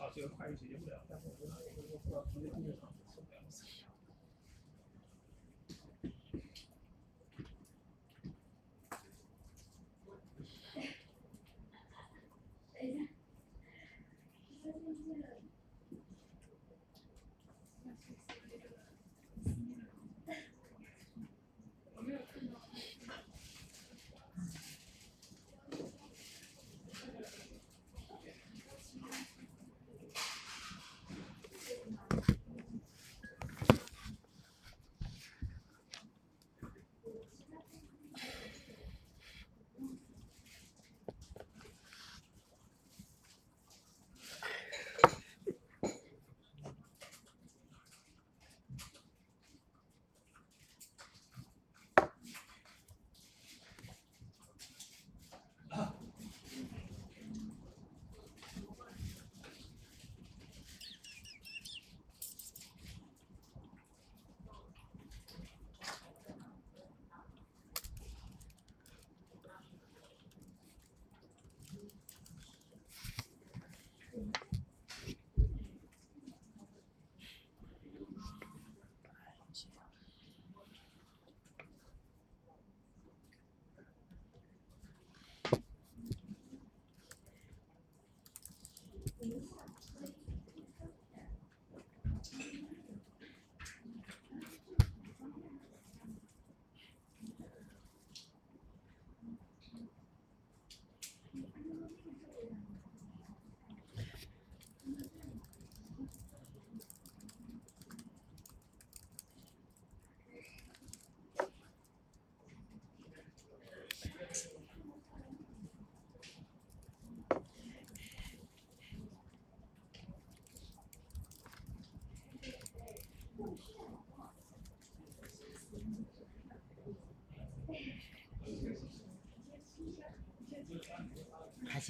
啊，这个快解决不了，但是我觉得我我不到直接工作上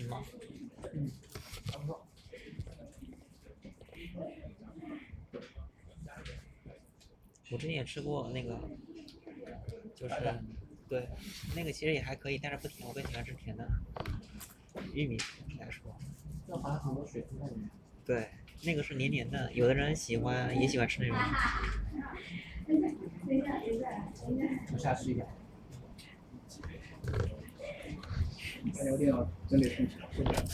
行吧。嗯。我之前也吃过那个，就是对，那个其实也还可以，但是不甜，我更喜欢吃甜的。玉米来说，要含很多水分在里面。对，那个是黏黏的，有的人喜欢也喜欢吃那种。我下吃一点。感觉我电脑真得充起来，受不了。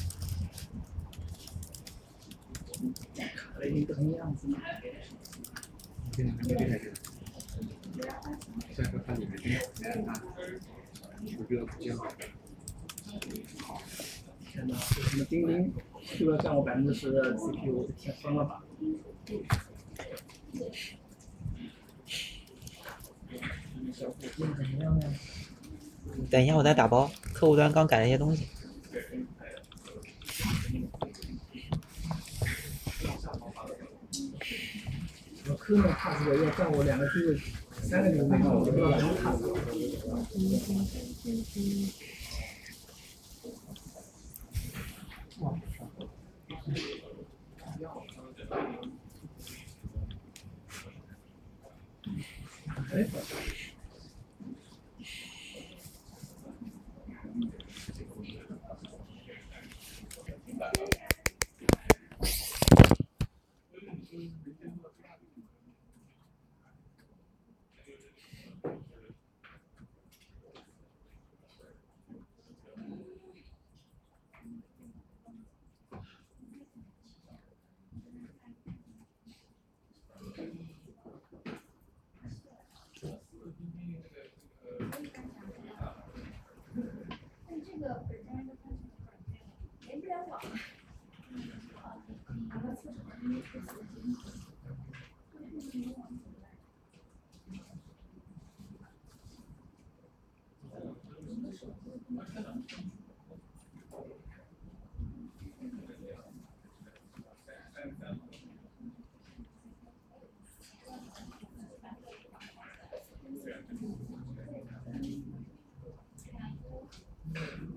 卡的已经不成样子了。现在还没变下去。下个看你们今天看，我觉得不见好。天哪，这什么钉钉就要占我百分之十的 CPU，我的天，疯了吧？小火箭怎么样呀？等一下，我在打包，客户端刚改了一些东西。要占我两个 G 三个 G 没到，我不知道怎么这个京人是快速的软件连接，了网？嗯，好吧。你你四一，一。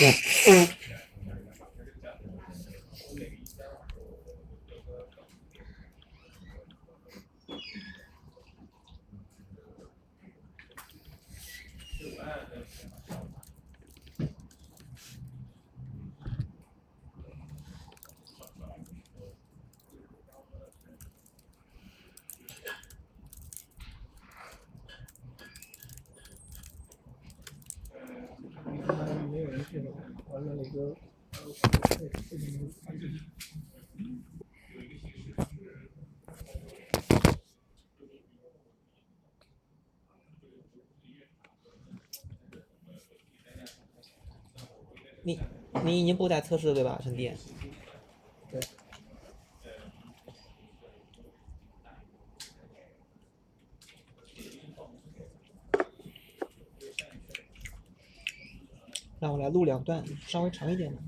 うん。人去了，完了那个。你你已经不在测试了对吧，兄弟？对。让我来录两段，稍微长一点的。